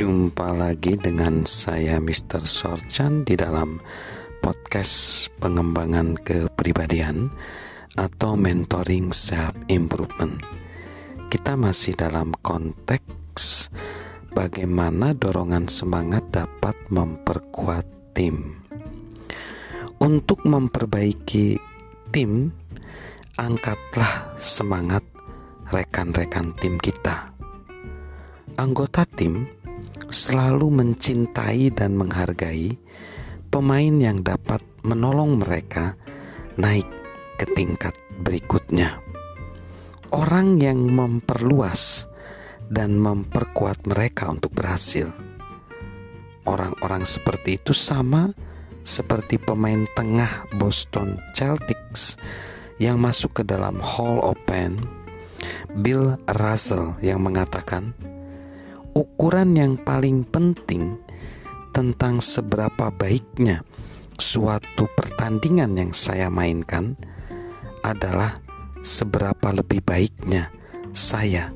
Jumpa lagi dengan saya Mr. Sorchan di dalam podcast pengembangan kepribadian atau mentoring self improvement. Kita masih dalam konteks bagaimana dorongan semangat dapat memperkuat tim. Untuk memperbaiki tim, angkatlah semangat rekan-rekan tim kita. Anggota tim selalu mencintai dan menghargai pemain yang dapat menolong mereka naik ke tingkat berikutnya. Orang yang memperluas dan memperkuat mereka untuk berhasil. Orang-orang seperti itu sama seperti pemain tengah Boston Celtics yang masuk ke dalam Hall of Fame, Bill Russell yang mengatakan, ukuran yang paling penting tentang seberapa baiknya suatu pertandingan yang saya mainkan adalah seberapa lebih baiknya saya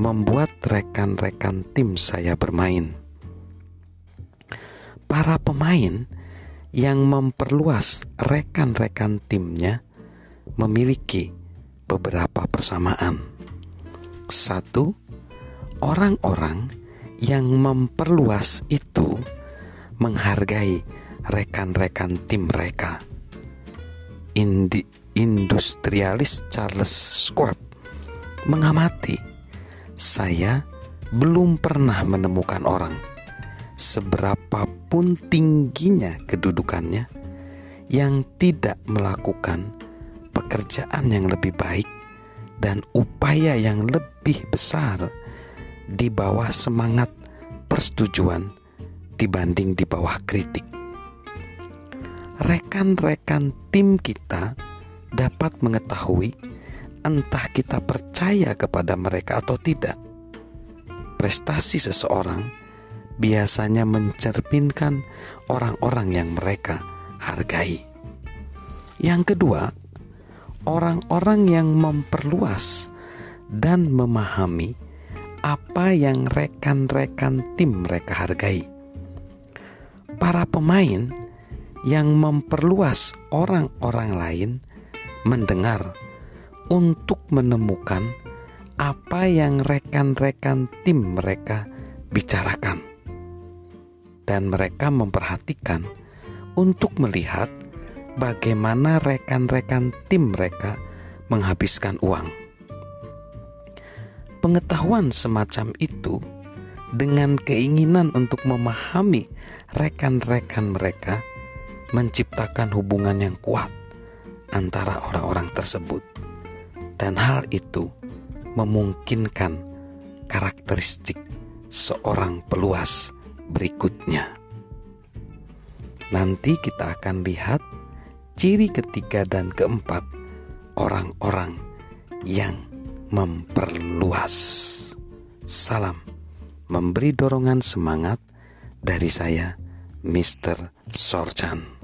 membuat rekan-rekan tim saya bermain. Para pemain yang memperluas rekan-rekan timnya memiliki beberapa persamaan. Satu, orang-orang yang memperluas itu menghargai rekan-rekan tim mereka. Indi, industrialis Charles Schwab mengamati, saya belum pernah menemukan orang seberapapun tingginya kedudukannya yang tidak melakukan pekerjaan yang lebih baik dan upaya yang lebih besar di bawah semangat persetujuan dibanding di bawah kritik. Rekan-rekan tim kita dapat mengetahui entah kita percaya kepada mereka atau tidak. Prestasi seseorang biasanya mencerminkan orang-orang yang mereka hargai. Yang kedua, orang-orang yang memperluas dan memahami apa yang rekan-rekan tim mereka hargai. Para pemain yang memperluas orang-orang lain mendengar untuk menemukan apa yang rekan-rekan tim mereka bicarakan dan mereka memperhatikan untuk melihat bagaimana rekan-rekan tim mereka menghabiskan uang. Pengetahuan semacam itu dengan keinginan untuk memahami rekan-rekan mereka menciptakan hubungan yang kuat antara orang-orang tersebut. Dan hal itu memungkinkan karakteristik seorang peluas berikutnya. Nanti kita akan lihat ciri ketiga dan keempat orang-orang yang memperluas. Salam memberi dorongan semangat dari saya, Mr. Sorchan.